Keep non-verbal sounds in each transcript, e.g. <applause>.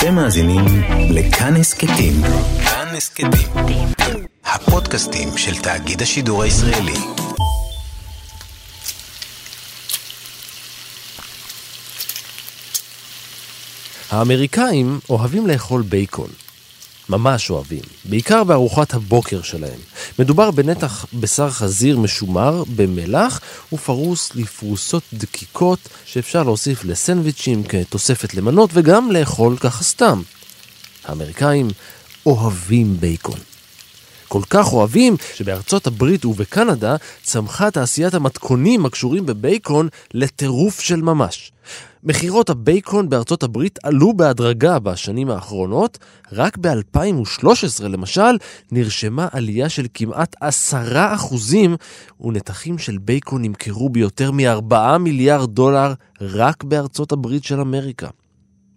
אתם מאזינים לכאן הסכתים. כאן הסכתים. הפודקאסטים של תאגיד השידור הישראלי. האמריקאים אוהבים לאכול בייקון. ממש אוהבים, בעיקר בארוחת הבוקר שלהם. מדובר בנתח בשר חזיר משומר במלח ופרוס לפרוסות דקיקות שאפשר להוסיף לסנדוויצ'ים כתוספת למנות וגם לאכול ככה סתם. האמריקאים אוהבים בייקון. כל כך אוהבים, שבארצות הברית ובקנדה צמחה תעשיית המתכונים הקשורים בבייקון לטירוף של ממש. מכירות הבייקון בארצות הברית עלו בהדרגה בשנים האחרונות, רק ב-2013 למשל נרשמה עלייה של כמעט עשרה אחוזים, ונתחים של בייקון נמכרו ביותר מ-4 מיליארד דולר רק בארצות הברית של אמריקה.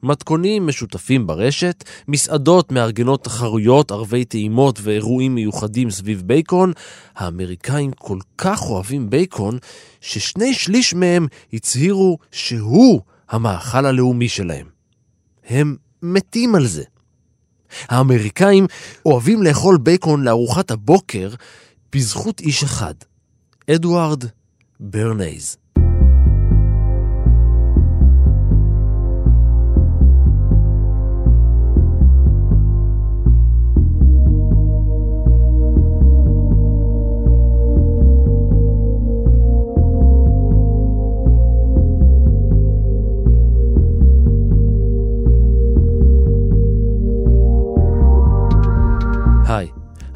מתכונים משותפים ברשת, מסעדות מארגנות תחרויות, ערבי טעימות ואירועים מיוחדים סביב בייקון. האמריקאים כל כך אוהבים בייקון, ששני שליש מהם הצהירו שהוא המאכל הלאומי שלהם. הם מתים על זה. האמריקאים אוהבים לאכול בייקון לארוחת הבוקר בזכות איש אחד, אדוארד ברנייז.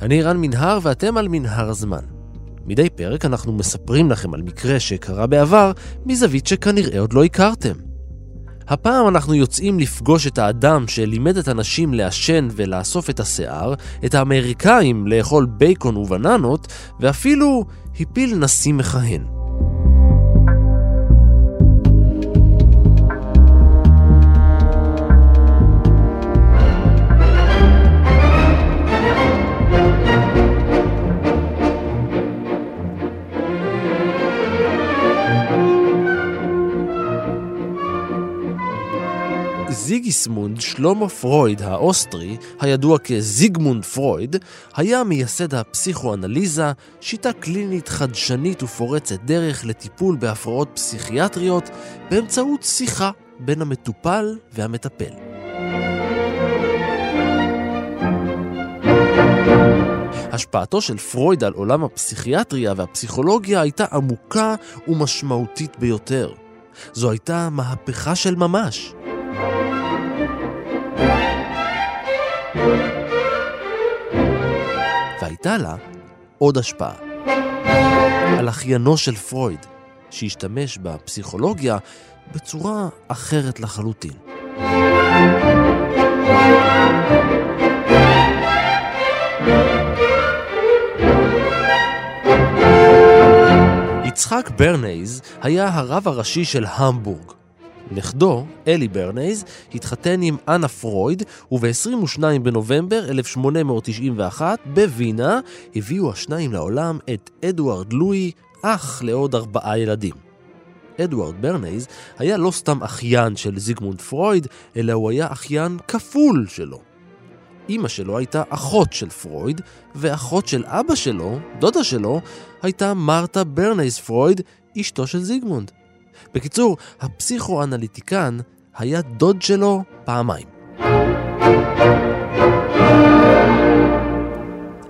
אני רן מנהר ואתם על מנהר הזמן. מדי פרק אנחנו מספרים לכם על מקרה שקרה בעבר מזווית שכנראה עוד לא הכרתם. הפעם אנחנו יוצאים לפגוש את האדם שלימד את הנשים לעשן ולאסוף את השיער, את האמריקאים לאכול בייקון ובננות, ואפילו הפיל נשיא מכהן. זיגיסמונד שלמה פרויד האוסטרי, הידוע כזיגמונד פרויד, היה מייסד הפסיכואנליזה, שיטה קלינית חדשנית ופורצת דרך לטיפול בהפרעות פסיכיאטריות באמצעות שיחה בין המטופל והמטפל. השפעתו של פרויד על עולם הפסיכיאטריה והפסיכולוגיה הייתה עמוקה ומשמעותית ביותר. זו הייתה מהפכה של ממש. והייתה לה עוד השפעה. על אחיינו של פרויד, שהשתמש בפסיכולוגיה בצורה אחרת לחלוטין. יצחק ברנייז היה הרב הראשי של המבורג. נכדו, אלי ברנייז, התחתן עם אנה פרויד, וב-22 בנובמבר 1891 בווינה הביאו השניים לעולם את אדוארד לואי, אח לעוד ארבעה ילדים. אדוארד ברנייז היה לא סתם אחיין של זיגמונד פרויד, אלא הוא היה אחיין כפול שלו. אימא שלו הייתה אחות של פרויד, ואחות של אבא שלו, דודה שלו, הייתה מרתה ברנייז פרויד, אשתו של זיגמונד. בקיצור, הפסיכואנליטיקן היה דוד שלו פעמיים.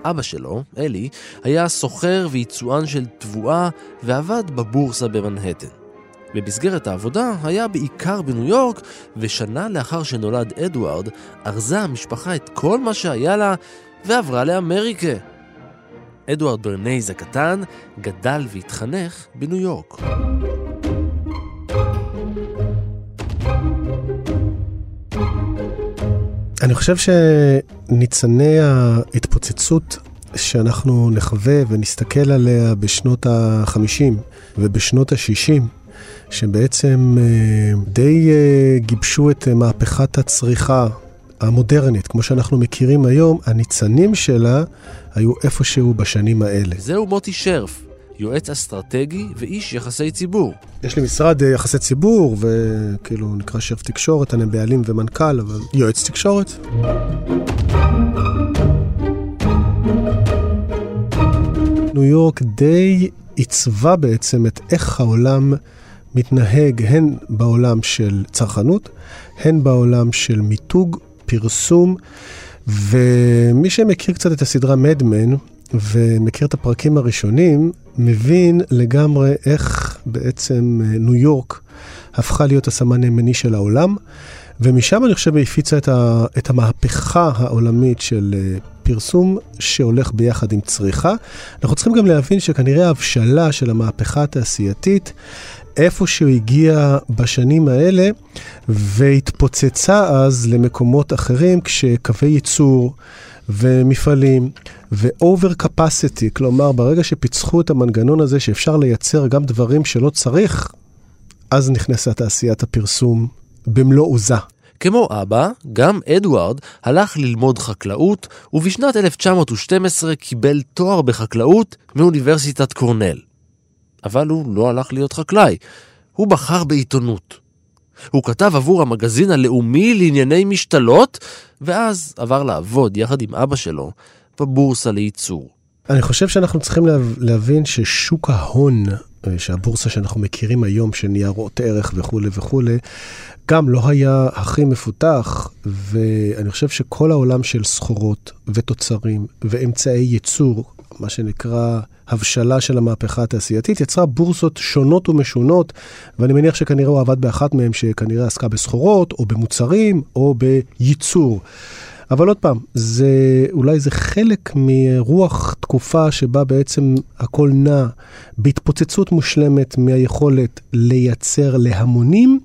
אבא שלו, אלי, היה סוחר ויצואן של תבואה ועבד בבורסה במנהטן. במסגרת העבודה היה בעיקר בניו יורק, ושנה לאחר שנולד אדוארד, ארזה המשפחה את כל מה שהיה לה ועברה לאמריקה. אדוארד ברנייז הקטן גדל והתחנך בניו יורק. אני חושב שניצני ההתפוצצות שאנחנו נחווה ונסתכל עליה בשנות ה-50 ובשנות ה-60, שבעצם אה, די אה, גיבשו את מהפכת הצריכה המודרנית, כמו שאנחנו מכירים היום, הניצנים שלה היו איפשהו בשנים האלה. זהו מוטי שרף, יועץ אסטרטגי ואיש יחסי ציבור. יש לי משרד אה, יחסי ציבור, וכאילו נקרא שף תקשורת, אני בעלים ומנכ"ל, אבל יועץ תקשורת. ניו יורק די עיצבה בעצם את איך העולם מתנהג הן בעולם של צרכנות, הן בעולם של מיתוג, פרסום, ומי שמכיר קצת את הסדרה מדמן ומכיר את הפרקים הראשונים, מבין לגמרי איך בעצם אה, ניו יורק הפכה להיות הסמן הימני של העולם, ומשם אני חושב הפיצה את, ה, את המהפכה העולמית של אה, פרסום שהולך ביחד עם צריכה. אנחנו צריכים גם להבין שכנראה ההבשלה של המהפכה התעשייתית איפשהו הגיעה בשנים האלה והתפוצצה אז למקומות אחרים כשקווי ייצור ומפעלים ו-over capacity, כלומר ברגע שפיצחו את המנגנון הזה שאפשר לייצר גם דברים שלא צריך, אז נכנסה תעשיית הפרסום במלוא עוזה. כמו אבא, גם אדוארד הלך ללמוד חקלאות, ובשנת 1912 קיבל תואר בחקלאות מאוניברסיטת קורנל. אבל הוא לא הלך להיות חקלאי, הוא בחר בעיתונות. הוא כתב עבור המגזין הלאומי לענייני משתלות, ואז עבר לעבוד יחד עם אבא שלו בבורסה לייצור. אני חושב שאנחנו צריכים להבין ששוק ההון, אה, שהבורסה שאנחנו מכירים היום, של ניירות ערך וכולי וכולי, גם לא היה הכי מפותח, ואני חושב שכל העולם של סחורות ותוצרים ואמצעי ייצור, מה שנקרא הבשלה של המהפכה התעשייתית, יצרה בורסות שונות ומשונות, ואני מניח שכנראה הוא עבד באחת מהן שכנראה עסקה בסחורות, או במוצרים, או בייצור. אבל עוד פעם, זה, אולי זה חלק מרוח תקופה שבה בעצם הכל נע בהתפוצצות מושלמת מהיכולת לייצר להמונים,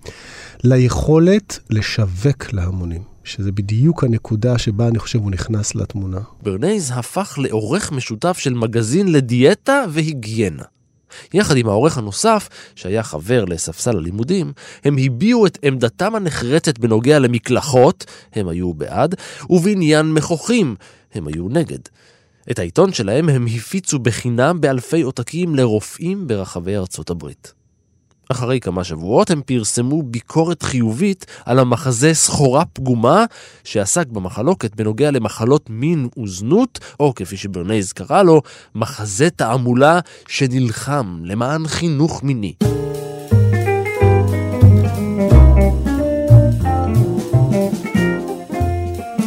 ליכולת לשווק להמונים. שזה בדיוק הנקודה שבה אני חושב הוא נכנס לתמונה. ברנייז הפך לעורך משותף של מגזין לדיאטה והיגיינה. יחד עם העורך הנוסף, שהיה חבר לספסל הלימודים, הם הביעו את עמדתם הנחרצת בנוגע למקלחות, הם היו בעד, ובעניין מכוחים, הם היו נגד. את העיתון שלהם הם הפיצו בחינם באלפי עותקים לרופאים ברחבי ארצות הברית. אחרי כמה שבועות הם פרסמו ביקורת חיובית על המחזה סחורה פגומה, שעסק במחלוקת בנוגע למחלות מין וזנות, או כפי שברנייז קרא לו, מחזה תעמולה שנלחם למען חינוך מיני.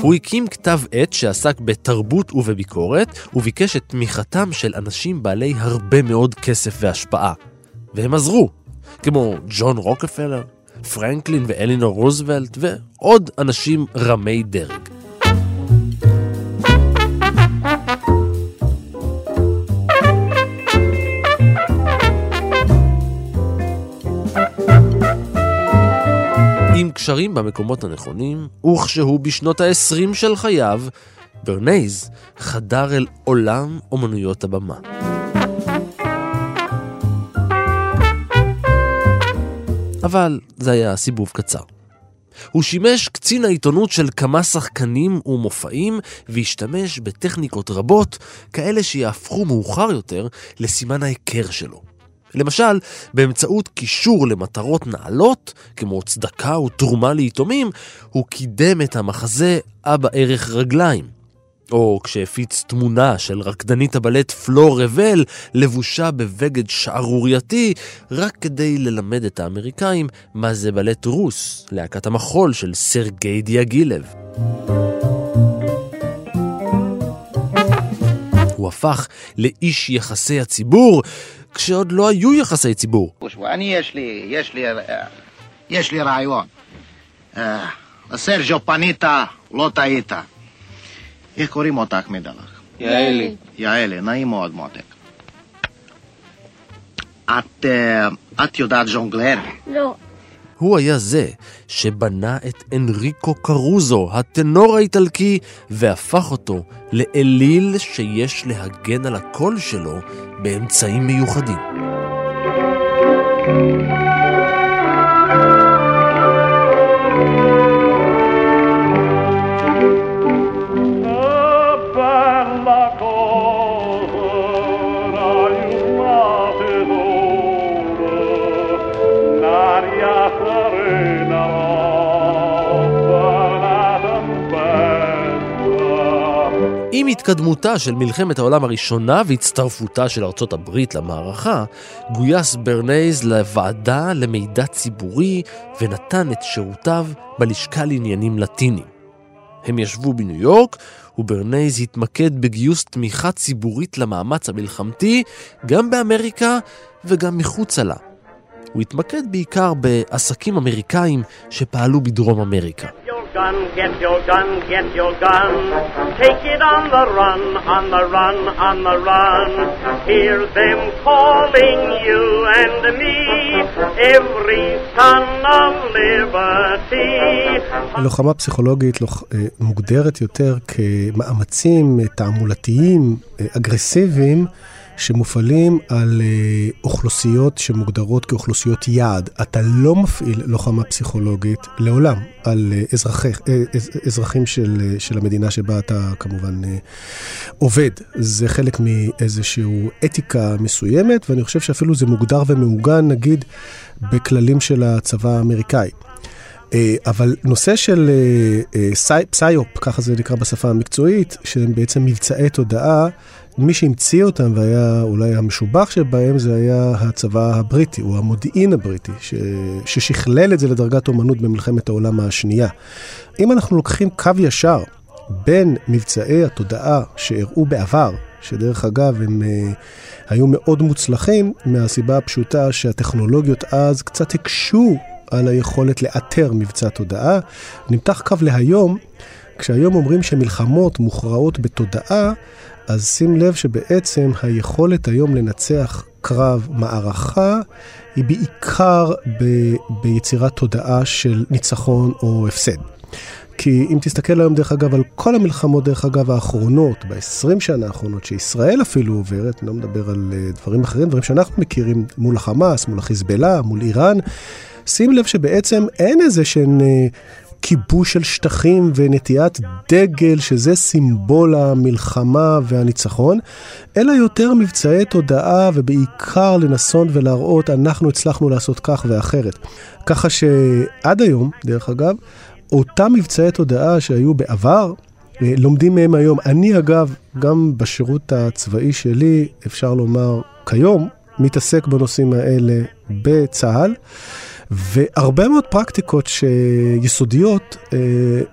הוא הקים כתב עת שעסק בתרבות ובביקורת, וביקש את תמיכתם של אנשים בעלי הרבה מאוד כסף והשפעה. והם עזרו. כמו ג'ון רוקפלר, פרנקלין ואלינור רוזוולט ועוד אנשים רמי דרג. עם קשרים במקומות הנכונים, וכשהוא בשנות ה-20 של חייו, ברנייז חדר אל עולם אומנויות הבמה. אבל זה היה סיבוב קצר. הוא שימש קצין העיתונות של כמה שחקנים ומופעים, והשתמש בטכניקות רבות, כאלה שיהפכו מאוחר יותר לסימן ההיכר שלו. למשל, באמצעות קישור למטרות נעלות, כמו צדקה ותרומה ליתומים, הוא קידם את המחזה אבא ערך רגליים, או כשהפיץ תמונה של רקדנית הבלט פלור רבל לבושה בבגד שערורייתי, רק כדי ללמד את האמריקאים מה זה בלט רוס, להקת המחול של סרגי דיאגילב. הוא הפך לאיש יחסי הציבור, כשעוד לא היו יחסי ציבור. אני יש לי, יש לי, יש לי רעיון. סרג'ו פנית, לא טעית. איך קוראים אותך מדלך? יעלי. יעלי, נעים מאוד מותק. את, את יודעת ז'ונגלר? לא. הוא היה זה שבנה את אנריקו קרוזו, הטנור האיטלקי, והפך אותו לאליל שיש להגן על הקול שלו באמצעים מיוחדים. התקדמותה של מלחמת העולם הראשונה והצטרפותה של ארצות הברית למערכה, גויס ברנייז לוועדה למידע ציבורי ונתן את שירותיו בלשכה לעניינים לטינים. הם ישבו בניו יורק, וברנייז התמקד בגיוס תמיכה ציבורית למאמץ המלחמתי, גם באמריקה וגם מחוצה לה. הוא התמקד בעיקר בעסקים אמריקאים שפעלו בדרום אמריקה. Gun, get your gun, get your gun. Take it on the run, on the run, on the run. Hear them calling you and me, every son of liberty. לוחמה פסיכולוגית מוגדרת יותר כמאמצים תעמולתיים, אגרסיביים. שמופעלים על אה, אוכלוסיות שמוגדרות כאוכלוסיות יעד. אתה לא מפעיל לוחמה פסיכולוגית לעולם על אה, אזרחי, אה, אזרחים של, של המדינה שבה אתה כמובן עובד. זה חלק מאיזושהי אתיקה מסוימת, ואני חושב שאפילו זה מוגדר ומעוגן, נגיד, בכללים של הצבא האמריקאי. אבל נושא של פסיופ, ככה זה נקרא בשפה המקצועית, שהם בעצם מבצעי תודעה, מי שהמציא אותם והיה אולי המשובח שבהם זה היה הצבא הבריטי, או המודיעין הבריטי, ש... ששכלל את זה לדרגת אומנות במלחמת העולם השנייה. אם אנחנו לוקחים קו ישר בין מבצעי התודעה שאירעו בעבר, שדרך אגב הם uh, היו מאוד מוצלחים, מהסיבה הפשוטה שהטכנולוגיות אז קצת הקשו על היכולת לאתר מבצע תודעה. נמתח קו להיום, כשהיום אומרים שמלחמות מוכרעות בתודעה, אז שים לב שבעצם היכולת היום לנצח קרב מערכה היא בעיקר ב, ביצירת תודעה של ניצחון או הפסד. כי אם תסתכל היום, דרך אגב, על כל המלחמות, דרך אגב, האחרונות, ב-20 שנה האחרונות, שישראל אפילו עוברת, אני לא מדבר על uh, דברים אחרים, דברים שאנחנו מכירים מול החמאס, מול החיזבאללה, מול איראן, שים לב שבעצם אין איזה שהן... Uh, כיבוש של שטחים ונטיית דגל, שזה סימבול המלחמה והניצחון, אלא יותר מבצעי תודעה ובעיקר לנסות ולהראות, אנחנו הצלחנו לעשות כך ואחרת. ככה שעד היום, דרך אגב, אותם מבצעי תודעה שהיו בעבר, אה, לומדים מהם היום. אני אגב, גם בשירות הצבאי שלי, אפשר לומר, כיום, מתעסק בנושאים האלה בצה"ל. והרבה מאוד פרקטיקות שיסודיות אה,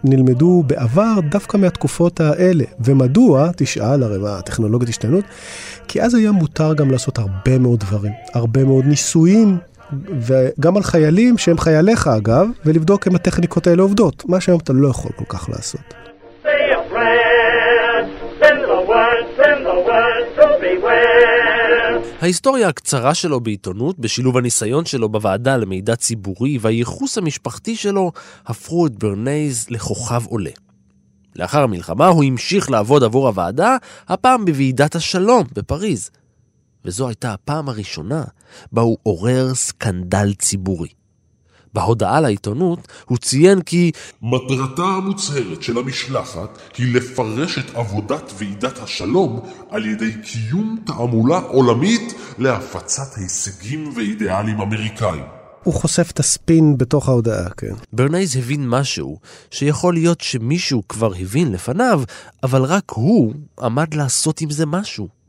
נלמדו בעבר דווקא מהתקופות האלה. ומדוע, תשאל, הרי הטכנולוגיות השתנות? כי אז היה מותר גם לעשות הרבה מאוד דברים, הרבה מאוד ניסויים. וגם על חיילים שהם חייליך אגב, ולבדוק אם הטכניקות האלה עובדות, מה שהיום אתה לא יכול כל כך לעשות. ההיסטוריה הקצרה שלו בעיתונות, בשילוב הניסיון שלו בוועדה למידע ציבורי והייחוס המשפחתי שלו, הפכו את ברנייז לכוכב עולה. לאחר המלחמה הוא המשיך לעבוד עבור הוועדה, הפעם בוועידת השלום בפריז. וזו הייתה הפעם הראשונה בה הוא עורר סקנדל ציבורי. בהודעה לעיתונות הוא ציין כי מטרתה המוצהרת של המשלחת היא לפרש את עבודת ועידת השלום על ידי קיום תעמולה עולמית להפצת הישגים ואידיאלים אמריקאים. הוא חושף את הספין בתוך ההודעה, כן. ברנייז הבין משהו שיכול להיות שמישהו כבר הבין לפניו, אבל רק הוא עמד לעשות עם זה משהו.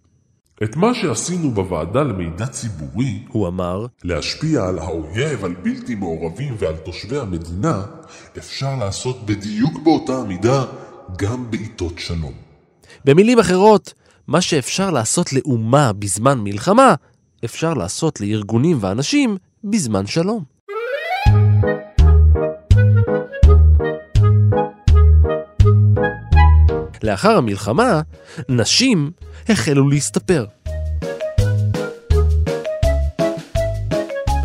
את מה שעשינו בוועדה למידע ציבורי, הוא אמר, להשפיע על האויב, על בלתי מעורבים ועל תושבי המדינה, אפשר לעשות בדיוק באותה המידה גם בעיתות שלום. במילים אחרות, מה שאפשר לעשות לאומה בזמן מלחמה, אפשר לעשות לארגונים ואנשים בזמן שלום. לאחר המלחמה, נשים החלו להסתפר.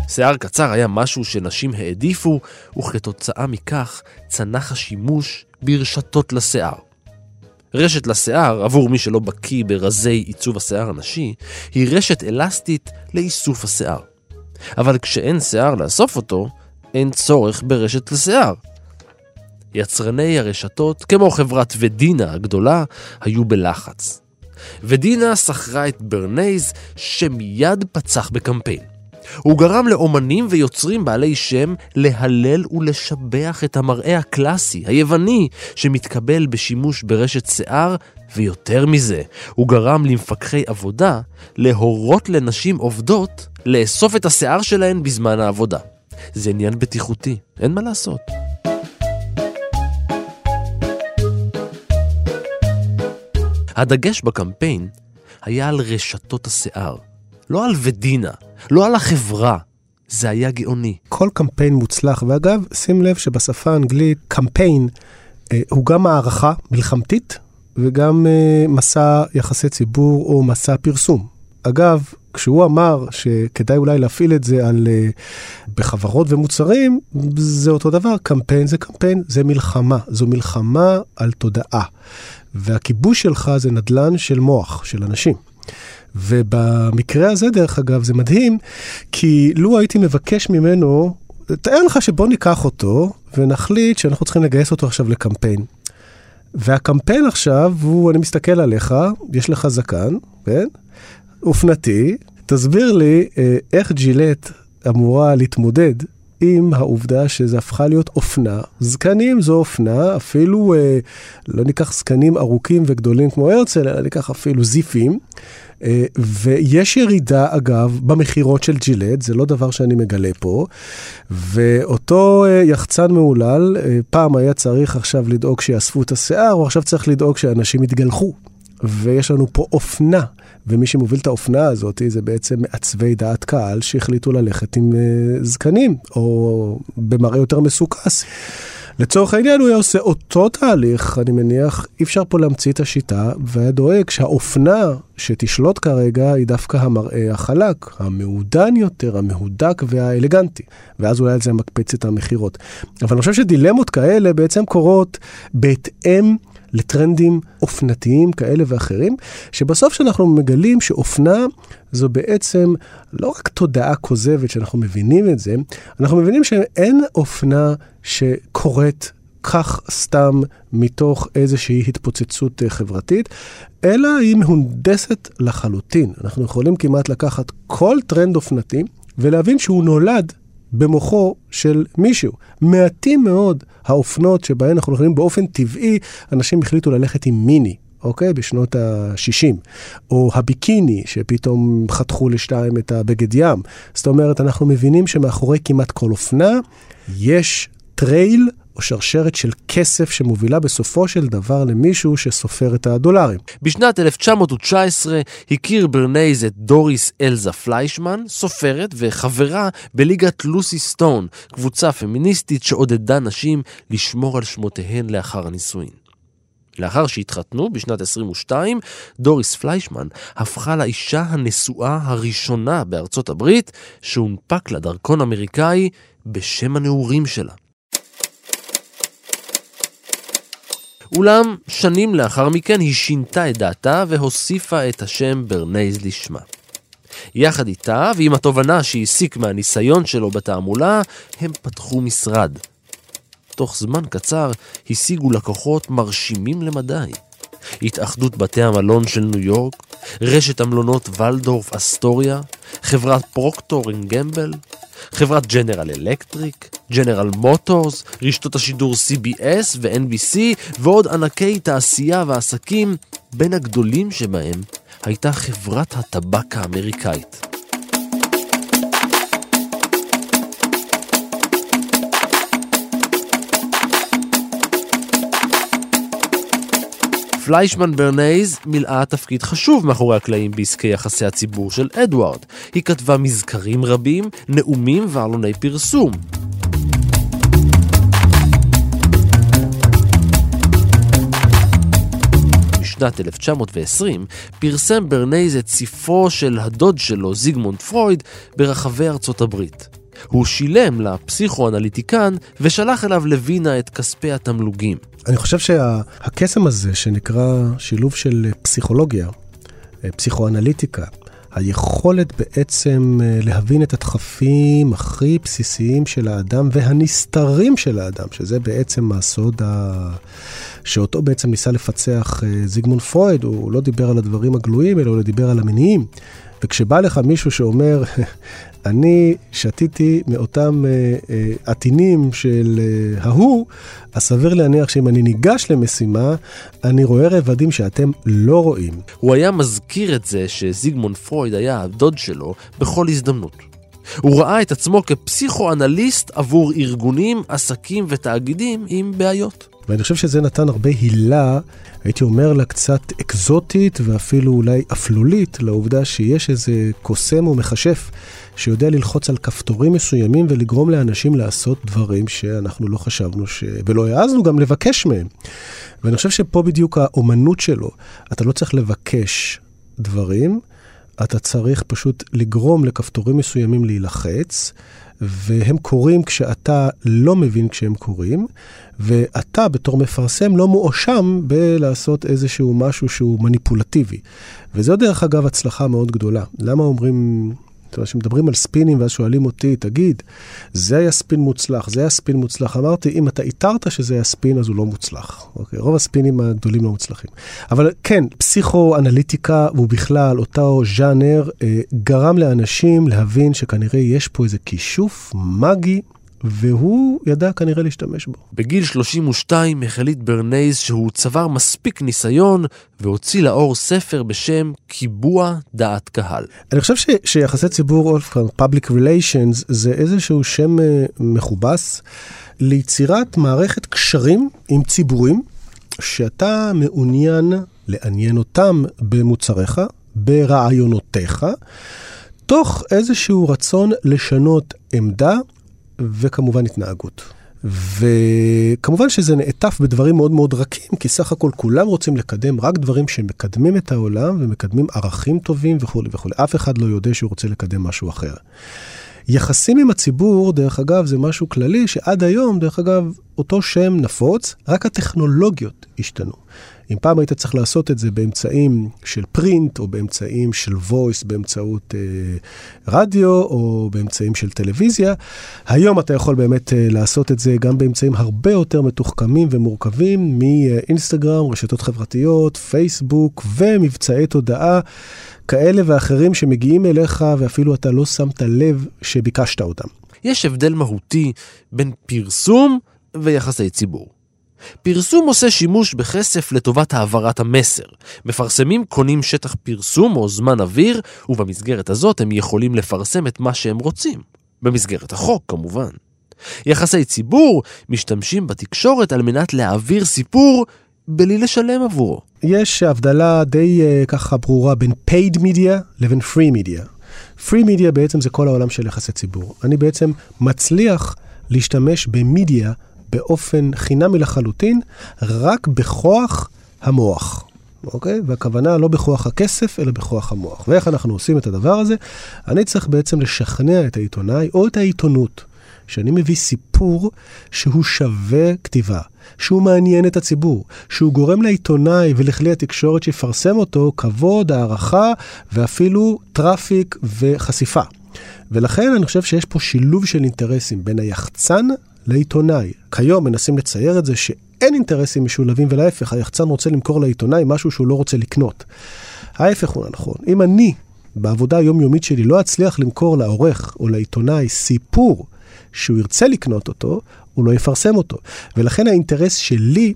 שיער קצר היה משהו שנשים העדיפו, וכתוצאה מכך צנח השימוש ברשתות לשיער. רשת לשיער, עבור מי שלא בקיא ברזי עיצוב השיער הנשי, היא רשת אלסטית לאיסוף השיער. אבל כשאין שיער לאסוף אותו, אין צורך ברשת לשיער. יצרני הרשתות, כמו חברת ודינה הגדולה, היו בלחץ. ודינה שכרה את ברנייז, שמיד פצח בקמפיין. הוא גרם לאומנים ויוצרים בעלי שם להלל ולשבח את המראה הקלאסי, היווני, שמתקבל בשימוש ברשת שיער ויותר מזה, הוא גרם למפקחי עבודה להורות לנשים עובדות לאסוף את השיער שלהן בזמן העבודה. זה עניין בטיחותי, אין מה לעשות. הדגש בקמפיין היה על רשתות השיער, לא על ודינה, לא על החברה. זה היה גאוני. כל קמפיין מוצלח, ואגב, שים לב שבשפה האנגלית קמפיין אה, הוא גם הערכה מלחמתית וגם אה, מסע יחסי ציבור או מסע פרסום. אגב, כשהוא אמר שכדאי אולי להפעיל את זה על, אה, בחברות ומוצרים, זה אותו דבר, קמפיין זה קמפיין, זה מלחמה, זו מלחמה על תודעה. והכיבוש שלך זה נדלן של מוח, של אנשים. ובמקרה הזה, דרך אגב, זה מדהים, כי לו הייתי מבקש ממנו, תאר לך שבוא ניקח אותו ונחליט שאנחנו צריכים לגייס אותו עכשיו לקמפיין. והקמפיין עכשיו הוא, אני מסתכל עליך, יש לך זקן, כן? אופנתי, תסביר לי אה, איך ג'ילט אמורה להתמודד עם העובדה שזה הפכה להיות אופנה. זקנים זו אופנה, אפילו אה, לא ניקח זקנים ארוכים וגדולים כמו הרצל, אלא ניקח אפילו זיפים. אה, ויש ירידה, אגב, במכירות של ג'ילט, זה לא דבר שאני מגלה פה. ואותו אה, יחצן מהולל, אה, פעם היה צריך עכשיו לדאוג שיאספו את השיער, או עכשיו צריך לדאוג שאנשים יתגלחו. ויש לנו פה אופנה, ומי שמוביל את האופנה הזאת זה בעצם מעצבי דעת קהל שהחליטו ללכת עם זקנים, או במראה יותר מסוכס. לצורך העניין הוא היה עושה אותו תהליך, אני מניח, אי אפשר פה להמציא את השיטה, והיה דואג שהאופנה שתשלוט כרגע היא דווקא המראה החלק, המעודן יותר, המהודק והאלגנטי. ואז אולי על זה מקפץ את המכירות. אבל אני חושב שדילמות כאלה בעצם קורות בהתאם לטרנדים אופנתיים כאלה ואחרים, שבסוף שאנחנו מגלים שאופנה זו בעצם לא רק תודעה כוזבת שאנחנו מבינים את זה, אנחנו מבינים שאין אופנה שקורית כך סתם מתוך איזושהי התפוצצות אה, חברתית, אלא היא מהונדסת לחלוטין. אנחנו יכולים כמעט לקחת כל טרנד אופנתי ולהבין שהוא נולד במוחו של מישהו. מעטים מאוד האופנות שבהן אנחנו יכולים באופן טבעי, אנשים החליטו ללכת עם מיני. אוקיי? בשנות ה-60. או הביקיני, שפתאום חתכו לשתיים את הבגד ים. זאת אומרת, אנחנו מבינים שמאחורי כמעט כל אופנה יש trail או שרשרת של כסף שמובילה בסופו של דבר למישהו שסופר את הדולרים. בשנת 1919 הכיר ברנייז את דוריס אלזה פליישמן, סופרת וחברה בליגת לוסי סטון, קבוצה פמיניסטית שעודדה נשים לשמור על שמותיהן לאחר הנישואין. לאחר שהתחתנו בשנת 22, דוריס פליישמן הפכה לאישה הנשואה הראשונה בארצות הברית שהונפק לה דרכון אמריקאי בשם הנעורים שלה. אולם, שנים לאחר מכן היא שינתה את דעתה והוסיפה את השם ברנייז לשמה. יחד איתה, ועם התובנה שהסיק מהניסיון שלו בתעמולה, הם פתחו משרד. תוך זמן קצר השיגו לקוחות מרשימים למדי. התאחדות בתי המלון של ניו יורק, רשת המלונות ולדורף אסטוריה, חברת פרוקטור אנד גמבל, חברת ג'נרל אלקטריק, ג'נרל מוטורס, רשתות השידור CBS ו-NBC ועוד ענקי תעשייה ועסקים, בין הגדולים שבהם הייתה חברת הטבק האמריקאית. פליישמן ברנייז מילאה תפקיד חשוב מאחורי הקלעים בעסקי יחסי הציבור של אדוארד. היא כתבה מזכרים רבים, נאומים ועלוני פרסום. בשנת 1920 פרסם ברנייז את ספרו של הדוד שלו, זיגמונד פרויד, ברחבי ארצות הברית. הוא שילם לפסיכואנליטיקן ושלח אליו לווינה את כספי התמלוגים. אני חושב שהקסם הזה שנקרא שילוב של פסיכולוגיה, פסיכואנליטיקה, היכולת בעצם אה, להבין את הדחפים הכי בסיסיים של האדם והנסתרים של האדם, שזה בעצם הסוד ה... שאותו בעצם ניסה לפצח אה, זיגמונד פרויד, הוא לא דיבר על הדברים הגלויים, אלא הוא דיבר על המניעים. וכשבא לך מישהו שאומר, אני שתיתי מאותם אה, אה, עטינים של אה, ההוא, אז סביר להניח שאם אני ניגש למשימה, אני רואה רבדים שאתם לא רואים. הוא היה מזכיר את זה שזיגמונד פרויד היה הדוד שלו בכל הזדמנות. הוא ראה את עצמו כפסיכואנליסט עבור ארגונים, עסקים ותאגידים עם בעיות. ואני חושב שזה נתן הרבה הילה, הייתי אומר לה קצת אקזוטית ואפילו אולי אפלולית, לעובדה שיש איזה קוסם או מכשף שיודע ללחוץ על כפתורים מסוימים ולגרום לאנשים לעשות דברים שאנחנו לא חשבנו ש... ולא העזנו גם לבקש מהם. ואני חושב שפה בדיוק האומנות שלו. אתה לא צריך לבקש דברים, אתה צריך פשוט לגרום לכפתורים מסוימים להילחץ, והם קורים כשאתה לא מבין כשהם קורים, ואתה בתור מפרסם לא מואשם בלעשות איזשהו משהו שהוא מניפולטיבי. וזו דרך אגב הצלחה מאוד גדולה. למה אומרים זאת אומרת, כשמדברים על ספינים ואז שואלים אותי, תגיד, זה היה ספין מוצלח, זה היה ספין מוצלח. אמרתי, אם אתה איתרת שזה היה ספין, אז הוא לא מוצלח. אוקיי? רוב הספינים הגדולים לא מוצלחים. אבל כן, פסיכואנליטיקה ובכלל אותו ז'אנר אה, גרם לאנשים להבין שכנראה יש פה איזה כישוף מגי והוא ידע כנראה להשתמש בו. בגיל 32 החליט ברנייז שהוא צבר מספיק ניסיון והוציא לאור ספר בשם קיבוע דעת קהל. אני חושב ש, שיחסי ציבור, public relations, זה איזשהו שם uh, מכובס ליצירת מערכת קשרים עם ציבורים שאתה מעוניין לעניין אותם במוצריך, ברעיונותיך, תוך איזשהו רצון לשנות עמדה וכמובן התנהגות. וכמובן שזה נעטף בדברים מאוד מאוד רכים, כי סך הכל כולם רוצים לקדם רק דברים שמקדמים את העולם ומקדמים ערכים טובים וכולי וכולי. אף אחד לא יודע שהוא רוצה לקדם משהו אחר. יחסים עם הציבור, דרך אגב, זה משהו כללי שעד היום, דרך אגב, אותו שם נפוץ, רק הטכנולוגיות השתנו. אם פעם היית צריך לעשות את זה באמצעים של פרינט, או באמצעים של voice, באמצעות אה, רדיו, או באמצעים של טלוויזיה, היום אתה יכול באמת אה, לעשות את זה גם באמצעים הרבה יותר מתוחכמים ומורכבים, מאינסטגרם, רשתות חברתיות, פייסבוק ומבצעי תודעה. כאלה ואחרים שמגיעים אליך ואפילו אתה לא שמת לב שביקשת אותם. יש הבדל מהותי בין פרסום ויחסי ציבור. פרסום עושה שימוש בכסף לטובת העברת המסר. מפרסמים קונים שטח פרסום או זמן אוויר, ובמסגרת הזאת הם יכולים לפרסם את מה שהם רוצים. במסגרת החוק, כמובן. יחסי ציבור משתמשים בתקשורת על מנת להעביר סיפור בלי לשלם עבורו. יש הבדלה די uh, ככה ברורה בין paid media לבין free media. free media בעצם זה כל העולם של יחסי ציבור. אני בעצם מצליח להשתמש במדיה באופן חינמי לחלוטין, רק בכוח המוח. אוקיי? והכוונה לא בכוח הכסף, אלא בכוח המוח. ואיך אנחנו עושים את הדבר הזה? אני צריך בעצם לשכנע את העיתונאי או את העיתונות, שאני מביא סיפור שהוא שווה כתיבה, שהוא מעניין את הציבור, שהוא גורם לעיתונאי ולכלי התקשורת שיפרסם אותו כבוד, הערכה ואפילו traffic וחשיפה. ולכן אני חושב שיש פה שילוב של אינטרסים בין היחצן לעיתונאי. כיום מנסים לצייר את זה שאין אינטרסים משולבים, ולהפך, היחצן רוצה למכור לעיתונאי משהו שהוא לא רוצה לקנות. ההפך הוא הנכון. אם אני, בעבודה היומיומית שלי, לא אצליח למכור לעורך או לעיתונאי סיפור שהוא ירצה לקנות אותו, הוא לא יפרסם אותו. ולכן האינטרס שלי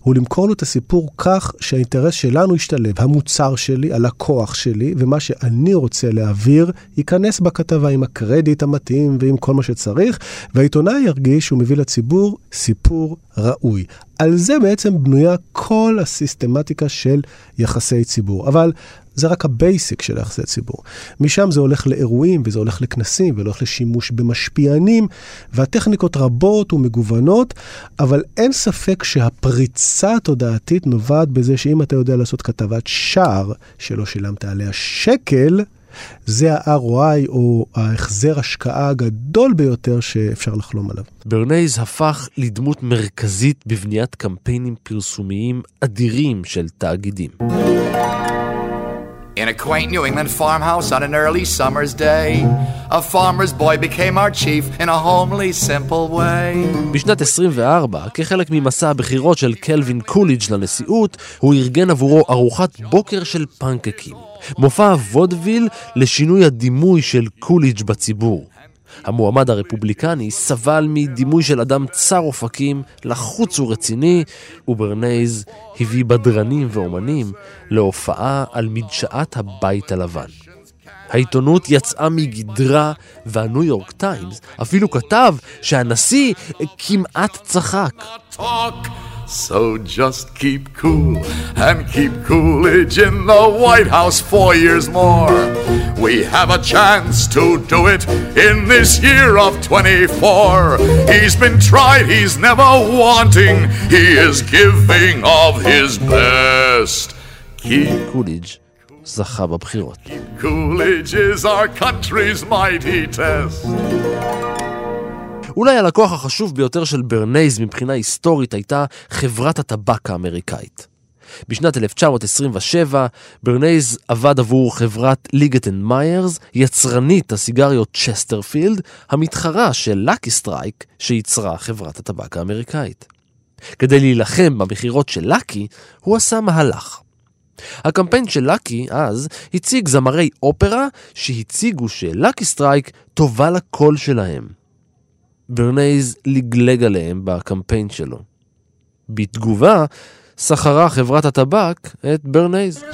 הוא למכור לו את הסיפור כך שהאינטרס שלנו ישתלב, המוצר שלי, הלקוח שלי, ומה שאני רוצה להעביר, ייכנס בכתבה עם הקרדיט המתאים ועם כל מה שצריך, והעיתונאי ירגיש שהוא מביא לציבור סיפור ראוי. על זה בעצם בנויה כל הסיסטמטיקה של יחסי ציבור. אבל זה רק ה basic של יחסי ציבור. משם זה הולך לאירועים, וזה הולך לכנסים, והולך לשימוש במשפיענים, והטכניקות רבות ומגוונות, אבל אין ספק שהפריצה התודעתית נובעת בזה שאם אתה יודע לעשות כתבת שער שלא שילמת עליה שקל, זה ה-ROI או ההחזר השקעה הגדול ביותר שאפשר לחלום עליו. ברנייז הפך לדמות מרכזית בבניית קמפיינים פרסומיים אדירים של תאגידים. In a quaint New England farmhouse on an early summer's day, a farmer's boy became our chief in a homely, simple way. בשנת 24, כחלק ממסע הבחירות של קלווין קוליג' לנשיאות, הוא ארגן עבורו ארוחת בוקר של פנקקים. מופע וודוויל לשינוי הדימוי של קוליג' בציבור. המועמד הרפובליקני סבל מדימוי של אדם צר אופקים, לחוץ ורציני, וברנייז הביא בדרנים ואומנים להופעה על מדשאת הבית הלבן. העיתונות יצאה מגדרה, והניו יורק טיימס אפילו כתב שהנשיא כמעט צחק. Talk. So just keep cool and keep Coolidge in the White House four years more. We have a chance to do it in this year of 24. He's been tried, he's never wanting, he is giving of his best. Keep קוליג' זכה בבחירות. Coolidge is our country's mighty test. אולי הלקוח החשוב ביותר של ברנייז מבחינה היסטורית הייתה חברת הטבק האמריקאית. בשנת 1927 ברנייז עבד עבור חברת ליגט אנד מיירס, יצרנית הסיגריות צ'סטרפילד, המתחרה של לקי סטרייק שייצרה חברת הטבק האמריקאית. כדי להילחם במכירות של לקי, הוא עשה מהלך. הקמפיין של לקי אז הציג זמרי אופרה שהציגו שלקי סטרייק טובה לקול שלהם. ברנייז לגלג עליהם בקמפיין שלו. בתגובה, שכרה חברת הטבק את ברנייז.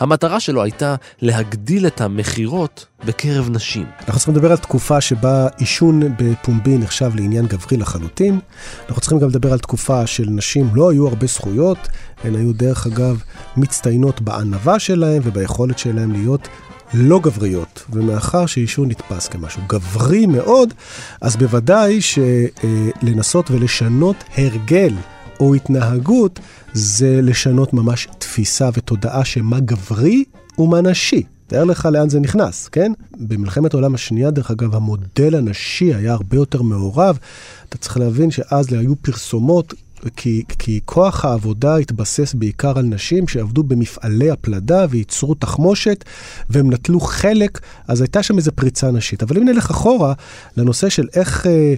המטרה שלו הייתה להגדיל את המכירות בקרב נשים. אנחנו צריכים לדבר על תקופה שבה עישון בפומבי נחשב לעניין גברי לחלוטין. אנחנו צריכים גם לדבר על תקופה של נשים לא היו הרבה זכויות, הן היו דרך אגב מצטיינות בענווה שלהן וביכולת שלהן להיות לא גבריות, ומאחר שעישון נתפס כמשהו גברי מאוד, אז בוודאי שלנסות ולשנות הרגל או התנהגות זה לשנות ממש תפיסה ותודעה שמה גברי ומה נשי. תאר לך לאן זה נכנס, כן? במלחמת העולם השנייה, דרך אגב, המודל הנשי היה הרבה יותר מעורב. אתה צריך להבין שאז היו פרסומות כי, כי כוח העבודה התבסס בעיקר על נשים שעבדו במפעלי הפלדה וייצרו תחמושת, והם נטלו חלק, אז הייתה שם איזו פריצה נשית. אבל אם נלך אחורה לנושא של איך אה,